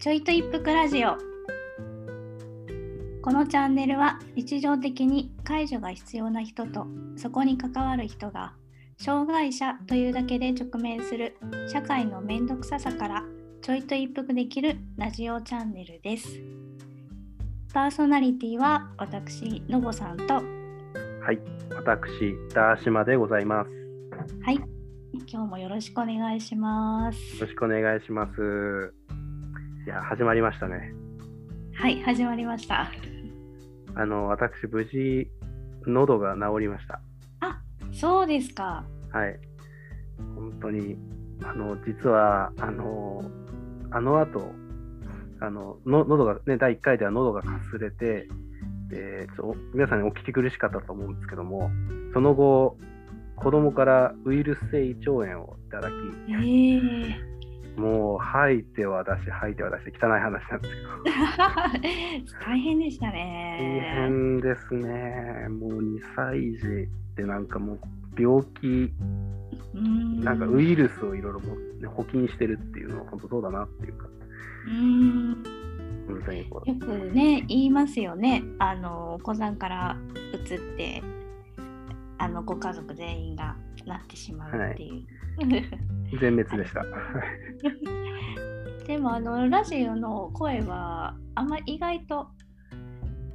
ちょいと一服ラジオこのチャンネルは日常的に介助が必要な人とそこに関わる人が障害者というだけで直面する社会の面倒くささからちょいと一服できるラジオチャンネルですパーソナリティは私のぼさんとはい、私、ダーシマでございます。よはい今日もよろしくお願いしますろしくお願いします。いや、始まりましたね。はい始まりましたあの、私、無事、喉が治りました。そうですかはい。本当に、あの、実は、あの、あの後、あの、の喉が、ね、第1回では喉がかすれて、でちょ皆さんにお聞き苦しかったと思うんですけども、その後、子供からウイルス性胃腸炎をいただき、えー、もう吐いては出し、吐いては出して、汚い話なんですけど、大変でした大ね。変ですね。もう2歳児ってなんかもう病気、うん。なんかウイルスをいろいろ補菌してるっていうのは本当そうだなっていうか、うん。本当にこよくね言いますよね。あのお子さんからうつってあのご家族全員がなってしまうっていう。う全滅でした。でもあのラジオの声はあんまり意外と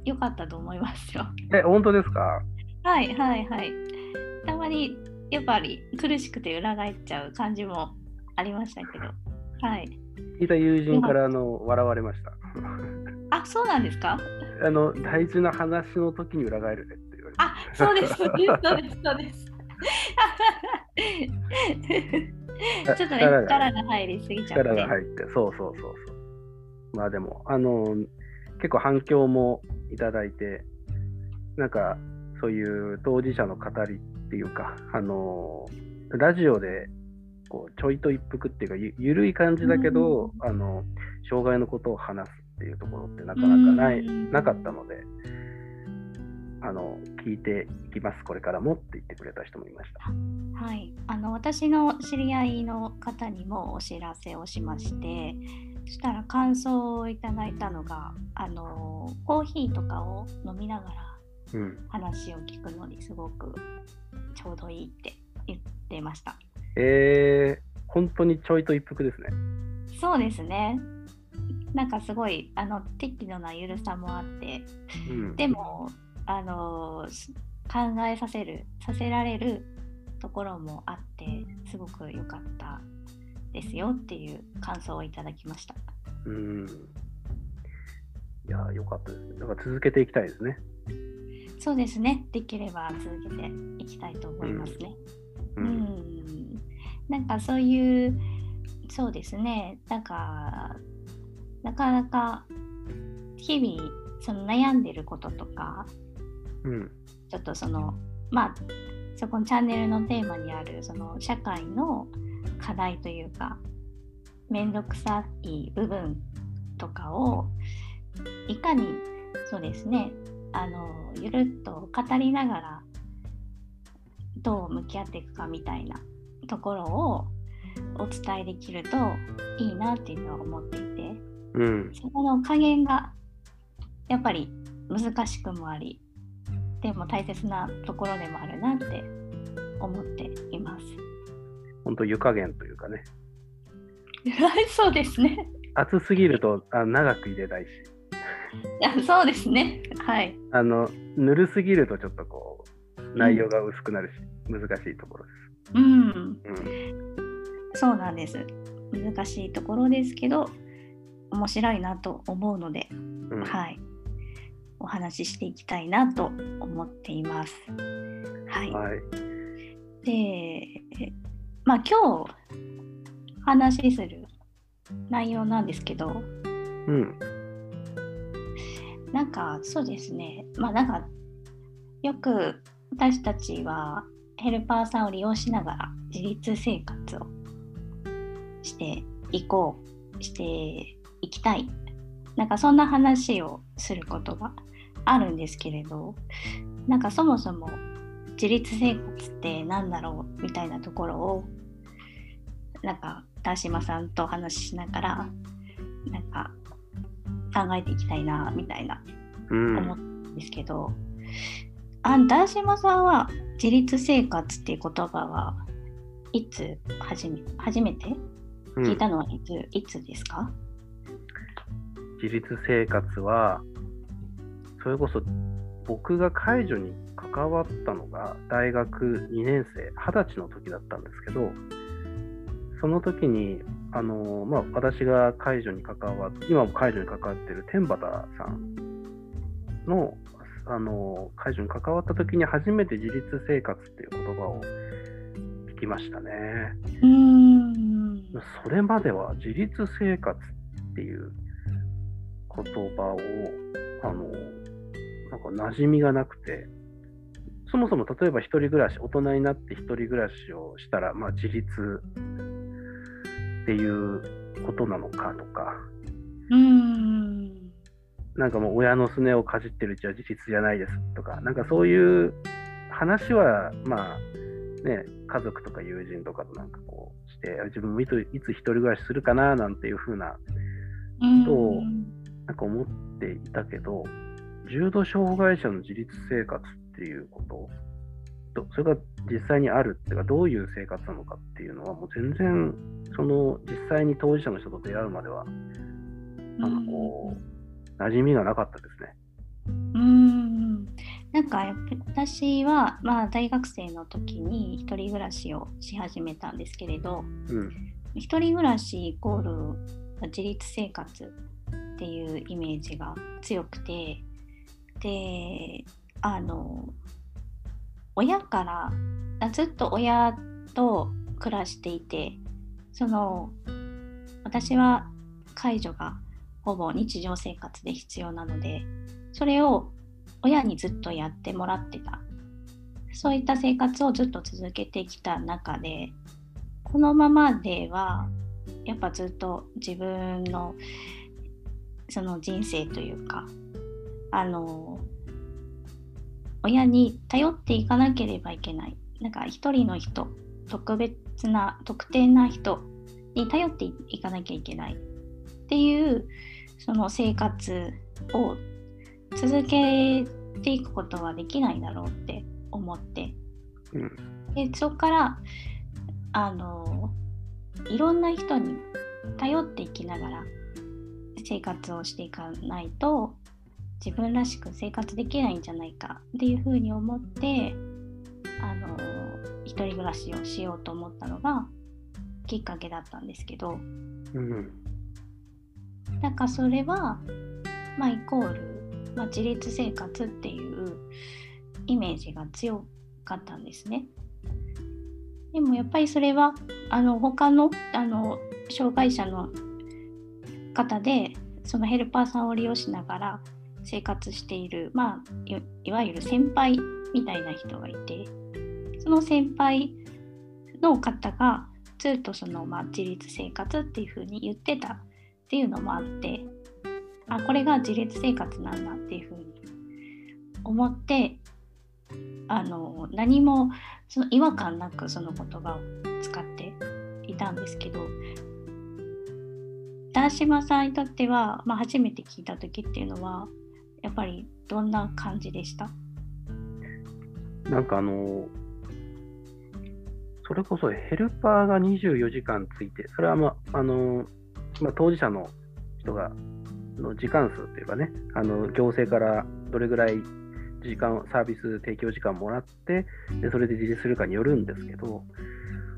良かったと思いますよ。え、本当ですか？はいはいはい。たまにやっぱり苦しくて裏返っちゃう感じもありましたけど。はい。聞いた友人からあの笑われました。あそうなんですか？あの大事な話の時に裏返るねって言われて。あそうですそうですそうですそうです。ちょっとね力が入りすぎちゃって。力が入って、そうそうそうそう。まあでも、あの、結構反響もいただいて、なんか、そういう当事者の語りっていうか、あの、ラジオで、こう、ちょいと一服っていうか、ゆゆるい感じだけど、あの、障害のことを話すっていうところってなかなかない、うん。なかったので、あの、聞いていきます、これからもって言ってくれた人もいました。はい、あの私の知り合いの方にもお知らせをしましてそしたら感想をいただいたのがあのコーヒーとかを飲みながらうん。話を聞くのにすごくちょうどいいって言ってましたえー、本当にちょいと一服ですね。そうですねなんかすごいあの適度なゆるさもあってうん。でもあのす考えさせるさせられるところもあってすごく良かったですよっていう感想をいただきました。うん。いやー、よかったですね。だから続けていきたいですね。そうですね。できれば続けていきたいと思いますね。ううん。ん。なんかそういうそうですね。なんかなかなか日々その悩んでることとかうん。ちょっとそのまあそこのチャンネルのテーマにあるその社会の課題というか面倒くさい部分とかをいかにそうですねあのゆるっと語りながらどう向き合っていくかみたいなところをお伝えできるといいなっていうのは思っていてうん。そこの加減がやっぱり難しくもありでも大切なところでもあるなって思っています。本当湯加減というかね。そうですね。熱すぎるとあ長く入れないし、いやそうですね。はい。あの、ぬるすぎるとちょっとこう、内容が薄くなるし、難しいところです。うん。うん。そうなんです。難しいところですけど面白いなと思うので、うん、はい。お話ししていきたいなと思っています。はい。はい。で、まあ今日話しする内容なんですけど、うん。なんかそうですね、まあなんかよく私たちはヘルパーさんを利用しながら自立生活をしていこう、していきたい。なんかそんな話をすることがあるんですけれど、なんかそもそも自立生活って何だろうみたいなところをなんか田島さんとお話ししながらなんか考えていきたいなみたいなうん思ったんですけど、あダーシマさんは自立生活っていう言葉はいつ初め初めてうん。聞いたのはいつ,、いつですか？自立生活は、それこそ僕が介助に関わったのが大学2年生、20歳の時だったんですけど、その時に、あのまあ、私が介助に関わっ今も介助に関わっている天畠さんの、あの介助に関わった時に初めて自立生活っていう言葉を聞きましたね。うーんそれまでは自立生活っていう言葉を、あの、なんか馴染みがなくて、そもそも例えば一人暮らし、大人になって一人暮らしをしたら、まあ自立っていうことなのかとか、うーん。なんかもう親のすねをかじってるうちは自立じゃないですとか、なんかそういう話は、まあ、ね、家族とか友人とかとなんかこうして、自分もいついつ一人暮らしするかななんていう風などうなんか思っていたけど、重度障害者の自立生活っていうこと、どそれが実際にあるっていうか、どういう生活なのかっていうのは、もう全然、その実際に当事者の人と出会うまでは、なんかこう、馴染みがなかったですね。うーんなんかやっぱり私は、まあ、大学生の時に一人暮らしをし始めたんですけれどうん。一人暮らしイコール自立生活っていうイメージが強くてであの親からずっと親と暮らしていてその私は介助がほぼ日常生活で必要なのでそれを親にずっとやってもらってた。そういった生活をずっと続けてきた中でこのままではやっぱずっと自分のその人生というかあの親に頼っていかなければいけない。なんか一人の人特別な特定な人に頼っていかなきゃいけない。っていうその生活を続けていくことはできないだろうって思って。うん。でそこからあのいろんな人に頼っていきながら生活をしていかないと自分らしく生活できないんじゃないかっていうふうに思ってあの一人暮らしをしようと思ったのがきっかけだったんですけどうん。なんかそれは、まあ、イコール、まあ、自立生活っていうイメージが強かったんですね。でもやっぱりそれはあの他のあの障害者の方でそのヘルパーさんを利用しながら生活している、まあ、いわゆる先輩みたいな人がいてその先輩の方がずっとその、まあ、自立生活っていうふうに言ってたっていうのもあってあこれが自立生活なんだっていうふうに思ってあの何もその違和感なくその言葉を使っていたんですけどダーシマさんにとっては、まあ、初めて聞いた時っていうのはやっぱりどんな感じでした？なんかあの、それこそヘルパーが24時間ついて、それはまあ、あの、まあ、当事者の人が、の時間数というかね、あの行政からどれぐらい時間、サービス提供時間もらって、でそれで自立するかによるんですけど、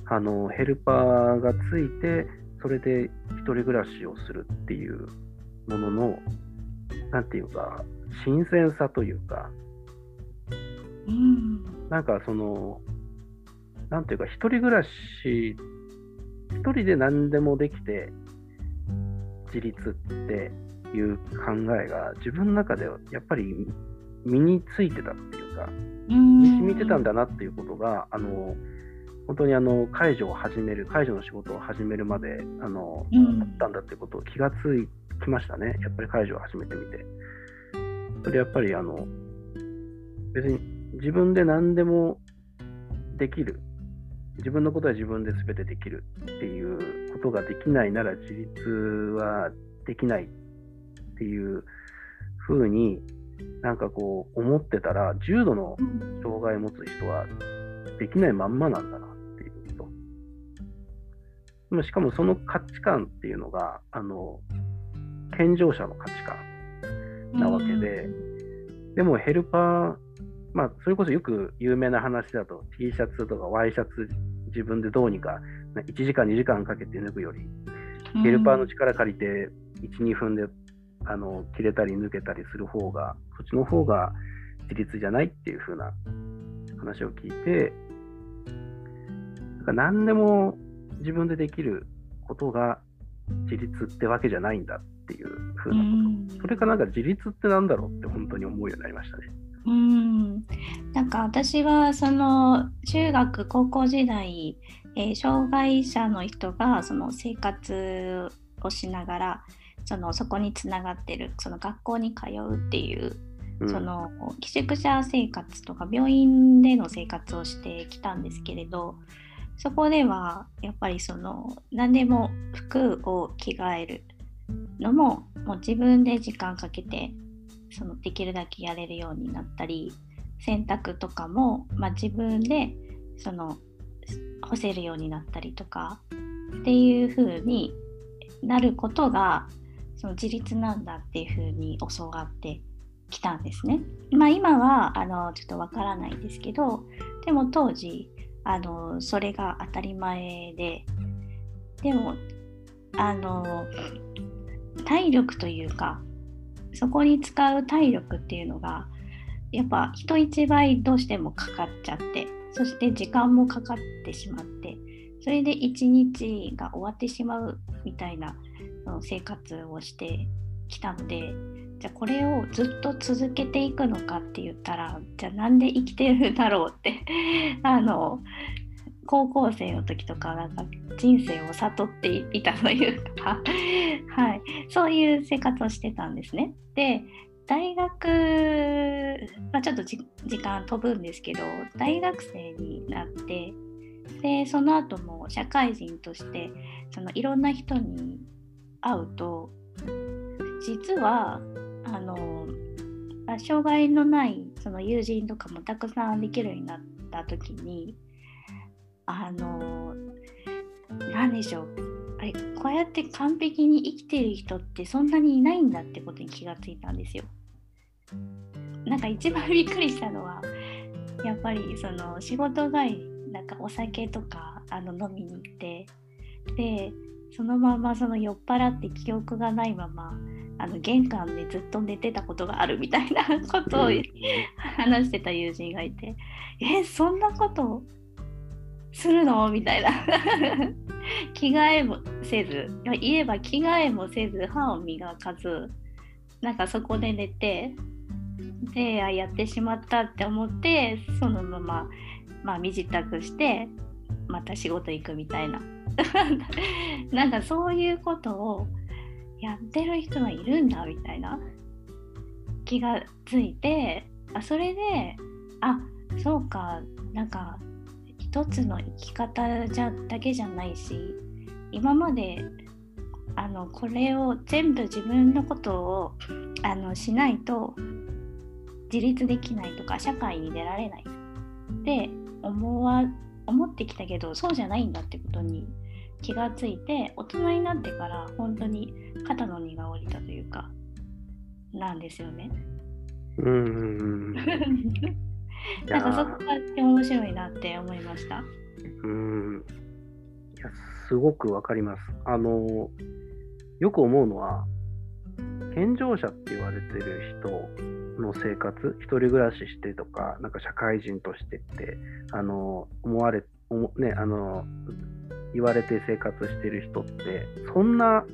あのヘルパーがついて、それで一人暮らしをするっていうものの、なんていうか、新鮮さというか、うんなんかその、なんていうか、一人暮らし、一人で何でもできて、自立っていう考えが自分の中ではやっぱり身についてたっていうか、染みてたんだなっていうことが、あの、本当にあの介助を始める、介助の仕事を始めるまで、あの、うんあったんだっていうことを気がつきましたね。やっぱり介助を始めてみて。それやっぱりあの、別に自分で何でもできる。自分のことは自分で全てできるっていうことができないなら自立はできないっていうふうになんかこう思ってたら重度の障害を持つ人はできないまんまなんだなっていう人でもしかもその価値観っていうのがあの健常者の価値観なわけで、でもヘルパーまあそれこそよく有名な話だと T シャツとかワイシャツ自分でどうにか1時間2時間かけて脱ぐよりヘルパーの力借りて1、2分であの切れたり抜けたりする方が、そっちの方が自立じゃないっていう風な話を聞いて、なんか何でも自分でできることが自立ってわけじゃないんだっていう風なこと、それかなんか自立ってなんだろうって本当に思うようになりましたね。うん。なんか私はその中学高校時代、えー、障害者の人がその生活をしながらそのそこにつながってるその学校に通うっていう、うん、その寄宿舎生活とか病院での生活をしてきたんですけれどそこではやっぱりその何でも服を着替えるのももう自分で時間かけてそのできるだけやれるようになったり洗濯とかも、まあ、自分でその干せるようになったりとかっていう風になることがその自立なんだっていうふうに教わってきたんですね。まあ、今はあのちょっとわからないですけどでも当時あのそれが当たり前ででもあの体力というかそこに使う体力っていうのがやっぱ人一倍どうしてもかかっちゃってそして時間もかかってしまってそれで一日が終わってしまうみたいな生活をしてきたのでじゃあこれをずっと続けていくのかって言ったらじゃあなんで生きてるんだろうって あの高校生の時とかなんか人生を悟っていたというか はい、そういう生活をしてたんですね。で大学、まあ、ちょっと時間飛ぶんですけど大学生になってでその後も社会人としてそのいろんな人に会うと実はあの障害のないその友人とかもたくさんできるようになった時にあの何でしょうあれこうやって完璧に生きてる人ってそんなにいないんだってことに気がついたんですよ。なんか一番びっくりしたのはやっぱりその仕事帰りなんかお酒とかあの飲みに行ってでそのままその酔っ払って記憶がないままあの玄関でずっと寝てたことがあるみたいなことを 話してた友人がいて「えそんなことするの?」みたいな。着替えもせず言えば着替えもせず歯を磨かずなんかそこで寝てであやってしまったって思ってそのまま、まあ、身支度してまた仕事行くみたいな。なんかそういうことをやってる人はいるんだみたいな。気がついてあそれであそうかなんか一つの生き方じゃだけじゃないし今まであのこれを全部自分のことをあのしないと自立できないとか社会に出られないって思わ思ってきたけどそうじゃないんだってことに気がついて大人になってから本当に肩の荷が下りたというかなんですよね。うん なんかそこが面白いなって思いました。うんいやすごくわかります。あのよく思うのは健常者って言われてる人の生活一人暮らししてとかなんか社会人としてってあの思われねあの言われて生活してる人ってそんな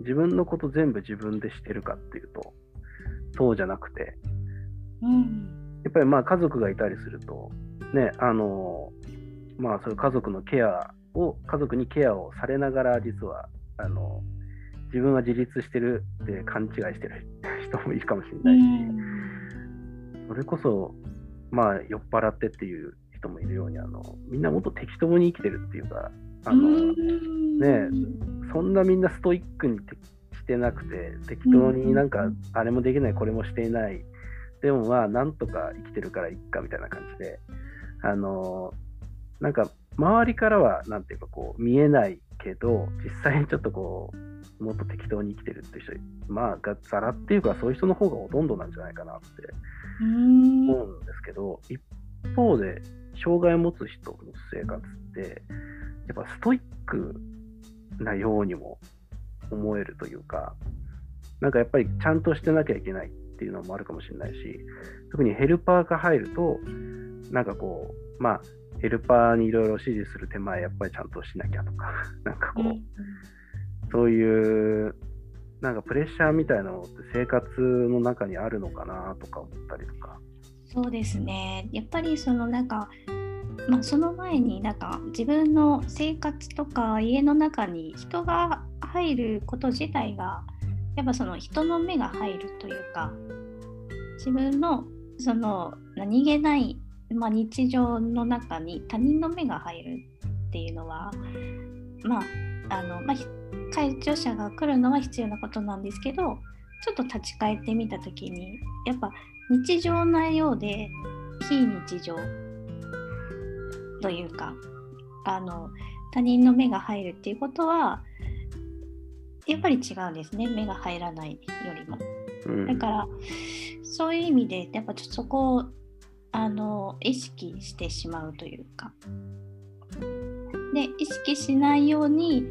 自分のこと全部自分でしてるかっていうとそうじゃなくて、うん、やっぱりまあ家族がいたりするとねあのまあそういう家族のケアを家族にケアをされながら実はあの自分は自立してるって勘違いしてる 人もいるかもしれないし、うん、それこそまあ酔っ払ってっていう人もいるようにあのみんなもっと適当に生きてるっていうかあの、ね、そんなみんなストイックにしてなくて適当になんかあれもできないこれもしていないでもまあなんとか生きてるからいっかみたいな感じであのなんか周りからはなんていうかこう見えないけど実際にちょっとこうもっと適当に生きてるっていう人まあがざらっていうかそういう人の方がほとんどなんじゃないかなって思うんですけど一方で障害を持つ人の生活ってやっぱストイックなようにも思えるというかなんかやっぱりちゃんとしてなきゃいけない。っていうのもあるかもしれないし特にヘルパーが入るとなんかこうまあヘルパーにいろいろ指示する手前やっぱりちゃんとしなきゃとか なんかこう、うん、そういうなんかプレッシャーみたいなのって生活の中にあるのかなとか思ったりとか。そうですねやっぱりそのなんかまあ、その前になんか自分の生活とか家の中に人が入ること自体がやっぱその人の目が入るというか自分のその何気ない、まあ、日常の中に他人の目が入るっていうのはまああの、まあ、介助者が来るのは必要なことなんですけどちょっと立ち返ってみた時にやっぱ日常なようで非日常というかあの他人の目が入るっていうことはやっぱり違うんですね目が入らないよりも。だからそういう意味でやっぱちょっとそこをあの意識してしまうというか。で意識しないように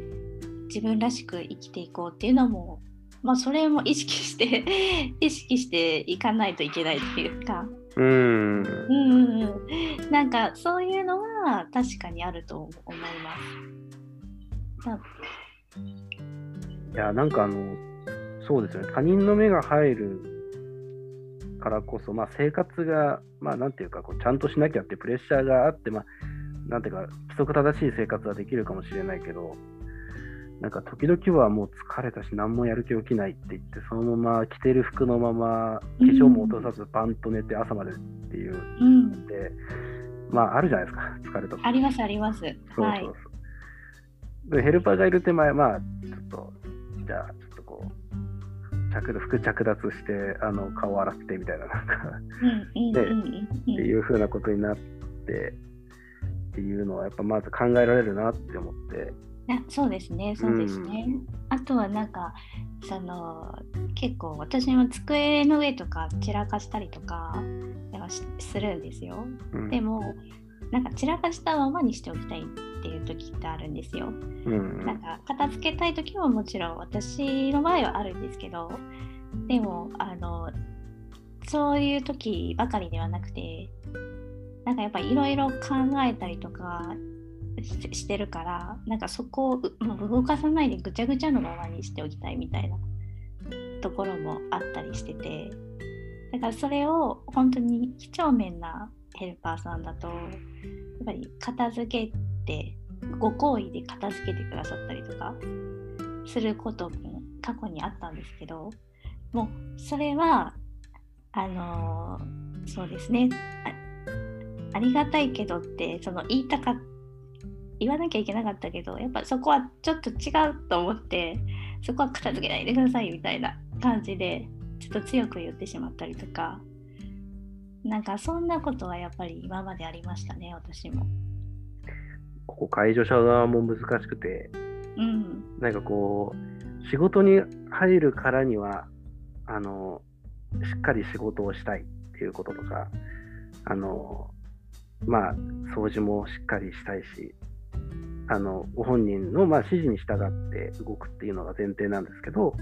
自分らしく生きていこうっていうのもまあそれも意識して 意識していかないといけないっていうか。うん、うんうんなんかそういうのは確かにあると思います。いやなんかあのそうですよね。他人の目が入るからこそ、まあ、生活が、まあ、なんていうかこうちゃんとしなきゃってプレッシャーがあって、まあ、なんていうか規則正しい生活はできるかもしれないけどなんか時々はもう疲れたし何もやる気起きないって言ってそのまま着てる服のまま化粧も落とさずパンと寝て朝までっていう。ので、うん、まああるじゃないですか疲れとか。ありますあります。そうそうそう、はい、でヘルパーがいる手前まあちょっとじゃあちょっとこう着服着脱してあの顔洗ってみたいななんか。でっていうふうなことになってっていうのはやっぱまず考えられるなって思って。そうですねそうですね、うん、あとはなんかその結構私も机の上とか散らかしたりとかするんですよ、うん、でもなんか散らかしたままにしておきたいっていう時ってあるんですよ、うん、なんか片付けたい時はもちろん私の場合はあるんですけどでもあのそういう時ばかりではなくてなんかやっぱいろいろ考えたりとかしてるからなんかそこを動かさないでぐちゃぐちゃのままにしておきたいみたいなところもあったりしててだからそれを本当に几帳面なヘルパーさんだとやっぱり片付けてご好意で片付けてくださったりとかすることも過去にあったんですけどもうそれはあのー、そうですね。ありがたいけどってその言いたか言わなきゃいけなかったけどやっぱそこはちょっと違うと思ってそこは片付けないでくださいみたいな感じでちょっと強く言ってしまったりとかなんかそんなことはやっぱり今までありましたね私も。ここ介助者側も難しくて、うん、なんかこう仕事に入るからにはあのしっかり仕事をしたいっていうこととかあのまあ掃除もしっかりしたいしあのご本人のまあ指示に従って動くっていうのが前提なんですけど、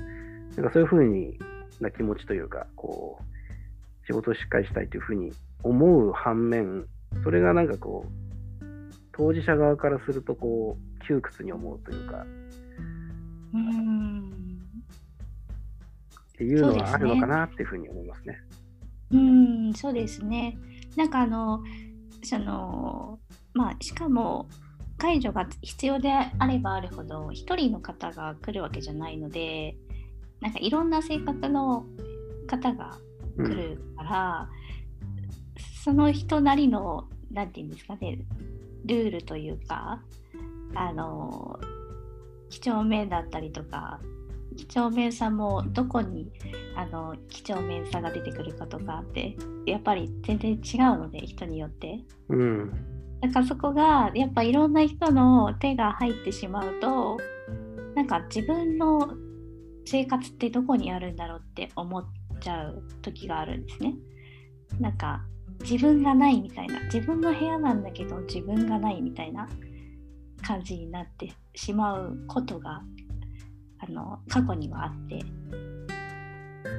なんかそういうふうにな気持ちというか、こう、仕事をしっかりしたいというふうに思う反面、それがなんかこう、当事者側からするとこう、窮屈に思うというか、うんっていうのはあるのかなっていうふうに思いますね。う、ん、そうですね。なんかあの、その、まあ、しかも、解除が必要であればあるほど1人の方が来るわけじゃないのでなんかいろんな性格の方が来るから、うん、その人なりの何て言うんですかねルールというかあの几帳面だったりとか几帳面さもどこにあの几帳面さが出てくるかとかってやっぱり全然違うので人によって。うん。だからそこがやっぱいろんな人の手が入ってしまうとなんか自分の生活ってどこにあるんだろうって思っちゃう時があるんですね。なんか自分がないみたいな自分の部屋なんだけど自分がないみたいな感じになってしまうことがあの過去にはあって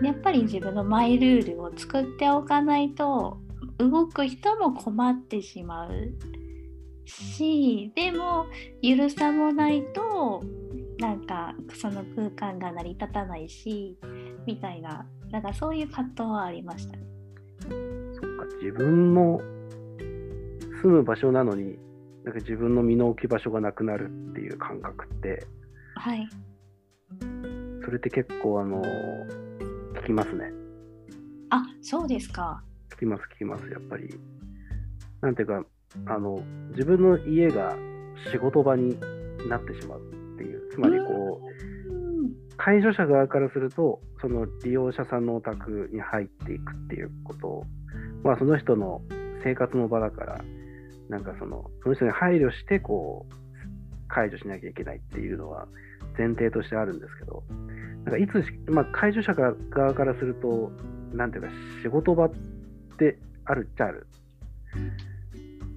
やっぱり自分のマイルールを作っておかないと動く人も困ってしまうしでもゆるさもないとなんかその空間が成り立たないしみたいななんかそういう葛藤はありましたね。そっか、自分の住む場所なのに、なんか自分の身の置き場所がなくなるっていう感覚って、はい、それって結構、あの、聞きますね。あそうですか。聞きます、聞きます、やっぱり。なんていうか、あの、自分の家が仕事場になってしまうっていう、つまりこう、うん介助者側からすると、その利用者さんのお宅に入っていくっていうことを、まあ、その人の生活の場だから、なんかその、その人に配慮して、こう、解除しなきゃいけないっていうのは前提としてあるんですけど、なんかいつし、まあ、介助者側側からすると、なんていうか、仕事場ってあるっちゃある。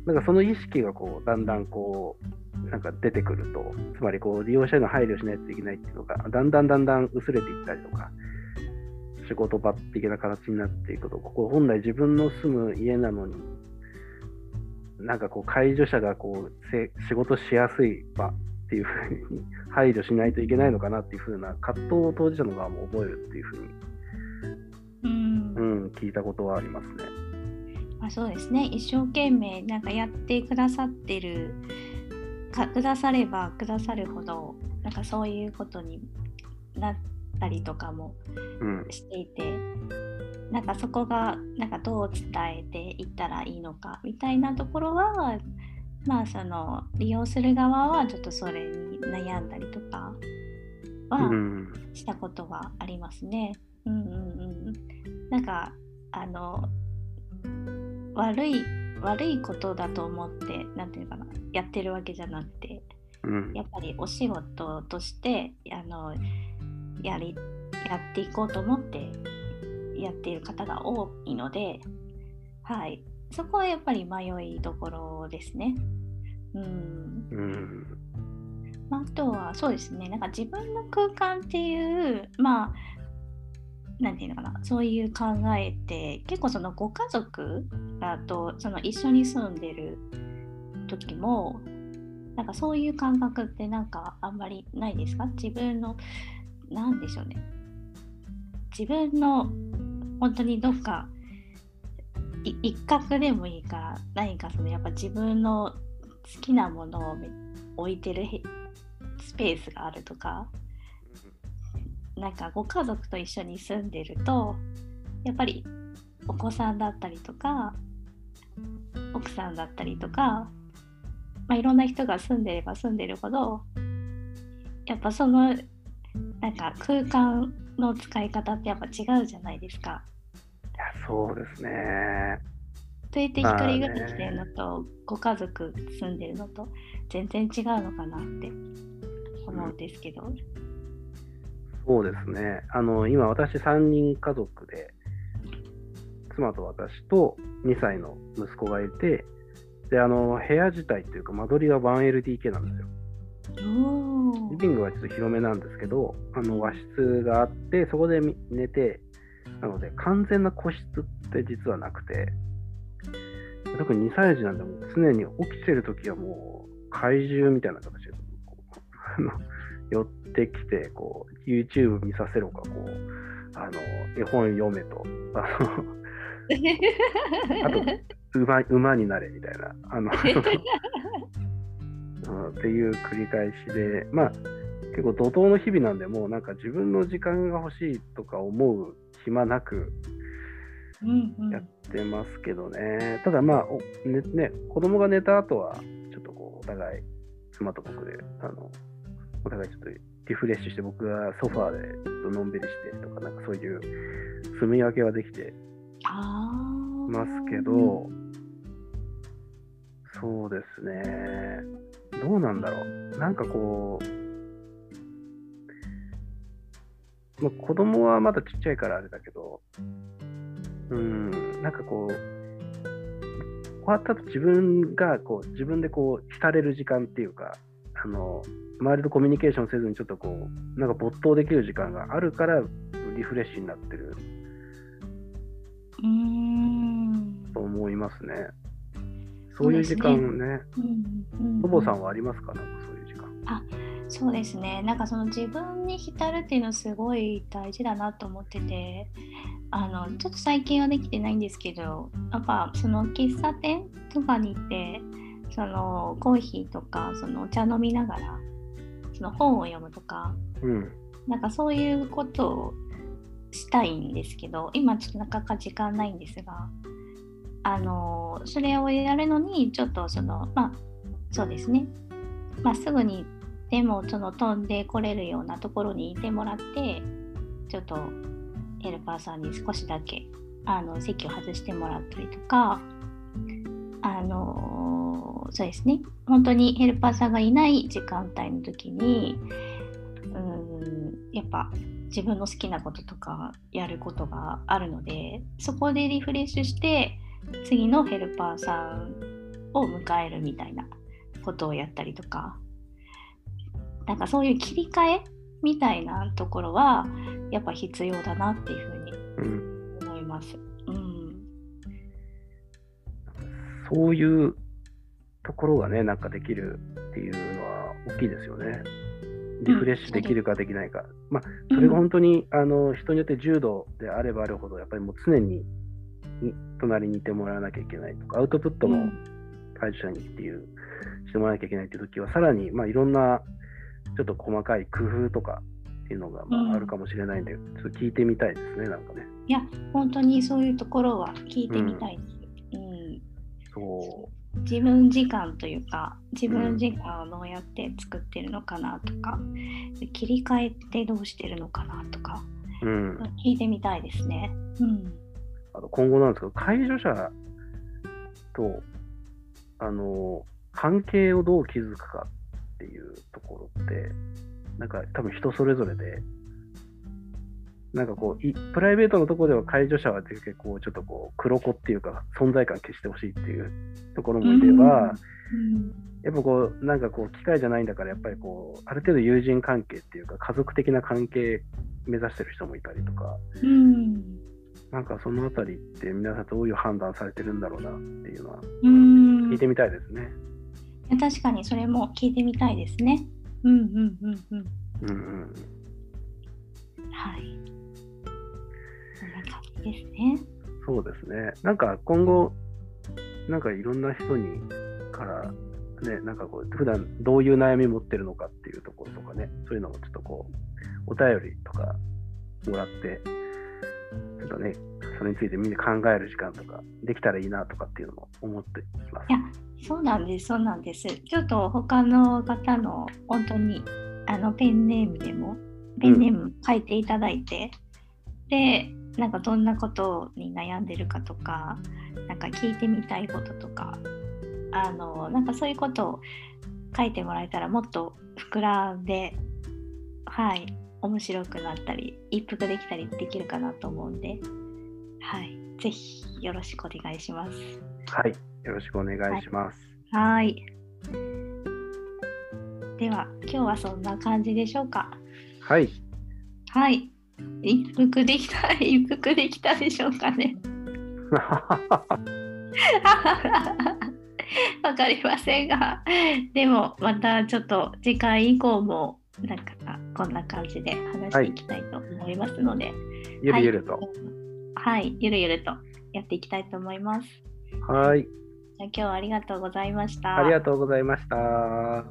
なんかその意識がこう、だんだんこう、なんか出てくると、つまりこう利用者への配慮しないといけないっていうのが、だんだんだんだん薄れていったりとか、仕事場的な形になっていくと、ここ本来自分の住む家なのに、なんかこう介助者がこうせ仕事しやすい場っていうふうに配慮しないといけないのかなっていうふうな葛藤を当事者の側も覚えるっていうふうに、うん。うん、聞いたことはありますね。まあ、そうですね。一生懸命なんかやってくださってるかくださればくださるほどなんかそういうことになったりとかもうん、していてなんかそこがなんかどう伝えていったらいいのかみたいなところはまあその利用する側はちょっとそれに悩んだりとかはうん、したことはありますね。うんうんうん。なんかあの悪い悪いことだと思ってなんていうのかなやってるわけじゃなくてうん、やっぱりお仕事としてあのやりやっていこうと思ってやっている方が多いので、はい、そこはやっぱり迷いどころですね。うん。うん、まあ、あとはそうですね。なんか自分の空間っていうまあなんていうのかな。そういう考えって結構そのご家族だとその一緒に住んでる時もなんかそういう感覚ってなんかあんまりないですか？自分のなんでしょうね。自分の本当にどっか一角でもいいから何かそのやっぱ自分の好きなものを置いてるスペースがあるとか。なんかご家族と一緒に住んでるとやっぱりお子さんだったりとか奥さんだったりとか、まあ、いろんな人が住んでれば住んでるほどやっぱそのなんか空間の使い方ってやっぱ違うじゃないですか。いやそうですね。といって一人暮らしでるのとご家族住んでるのと全然違うのかなって思うんですけど。そうですね。あの、今私3人家族で、妻と私と2歳の息子がいて、で、あの、部屋自体というか間取りが 1LDK なんですよ。リビングはちょっと広めなんですけど、あの和室があって、そこでみ寝て、なので完全な個室って実はなくて、特に2歳児なんでもう常に起きてるときはもう怪獣みたいな形であの寄ってきて、こう YouTube 見させろか、こう、あの絵本読めと、あの あと馬馬になれみたいな、あの うんっていう繰り返しで、まあ、結構怒涛の日々なんで、もうなんか自分の時間が欲しいとか思う暇なくうんうん。やってますけどね。ただまあ、おねね、子供が寝た後は、ちょっとこう、お互い、妻と僕で、あの、お互いちょっとリフレッシュして僕がソファーでちょっとのんびりしてとか、なんかそういう住み分けはできてますけど、そうですね。どうなんだろう。なんかこう、まあ、子供はまだちっちゃいからあれだけど、うん、なんかこう、終わった後自分がこう自分でこう浸れる時間っていうか、あの周りとコミュニケーションせずにちょっとこう、なんか没頭できる時間があるからリフレッシュになってる。うーん。と思いますね。そういう時間ね、うんうんとぼさんはありますか？なんかそういう時間。そうですね。なんかその自分に浸るっていうのすごい大事だなと思っててあのちょっと最近はできてないんですけどやっぱその喫茶店とかに行ってそのコーヒーとかそのお茶飲みながらその本を読むとかうん。なんかそういうことをしたいんですけど今ちょっとなかなか時間ないんですがあのそれをやるのにちょっとそのまあそうですねまあすぐにでもその飛んでこれるようなところにいてもらってちょっとヘルパーさんに少しだけあの席を外してもらったりとかあのそうですね。本当にヘルパーさんがいない時間帯の時にうんやっぱ自分の好きなこととかやることがあるのでそこでリフレッシュして次のヘルパーさんを迎えるみたいなことをやったりとか。なんかそういう切り替えみたいなところはやっぱ必要だなっていうふうにうん、思います。うん、そういうところがね、なんかできるっていうのは大きいですよね。リフレッシュできるかできないか。まあ、それが本当に、あの人によって重度であればあるほど、やっぱりもう常にに隣にいてもらわなきゃいけないとか、アウトプットも会社にっていう、してもらわなきゃいけないっていう時は、さらに、まあ、いろんなちょっと細かい工夫とかっていうのが、まうんあ、あるかもしれないんで、ちょっと聞いてみたいですね、なんかね。いや本当にそういうところは聞いてみたいです。うんそ自分時間というか自分時間をどうやって作ってるのかなとか、切り替えってどうしてるのかなとかう。うん。聞いてみたいですね。うん、あと今後なんですけど、介助者と、あの、関係をどう築くかっていうところって、なんか多分人それぞれで、なんかこう、いプライベートのところでは介助者は結構ちょっとこう、黒子っていうか、存在感消してほしいっていうところもいれば、うんやっぱこう、なんかこう、機械じゃないんだから、やっぱりこう、ある程度友人関係っていうか、家族的な関係目指してる人もいたりとか、うんなんかそのあたりって皆さんどういう判断されてるんだろうなっていうのはうん聞いてみたいですね。確かにそれも聞いてみたいですね。うんうんうんうん。うんうん。はい。ですね。そうですね。なんか今後、なんかいろんな人にから、ね、なんかこう、普段どういう悩み持ってるのかっていうところとかね、そういうのもちょっとこう、お便りとかもらって、ちょっとね、それについてみんな考える時間とかできたらいいなとかっていうのも思っていますい。や、そうなんです、そうなんです。ちょっと他の方の本当にあのペンネームでも、ペンネーム書いていただいて、で、なんかどんなことに悩んでるかとか、なんか聞いてみたいこととか、あの、なんかそういうことを書いてもらえたらもっと膨らんで、はい、面白くなったり、一服できたりできるかなと思うんで、はい、ぜひよろしくお願いします。はい。よろしくお願いします。はい。では、今日はそんな感じでしょうか。はい。はい。一服できた、一服できたでしょうかね。わかりませんが、でもまたちょっと次回以降も、なんかこんな感じで話していきたいと思いますので、ゆるゆると。はい、ゆるゆるとやっていきたいと思います。はい。じゃあ今日はありがとうございました。ありがとうございました。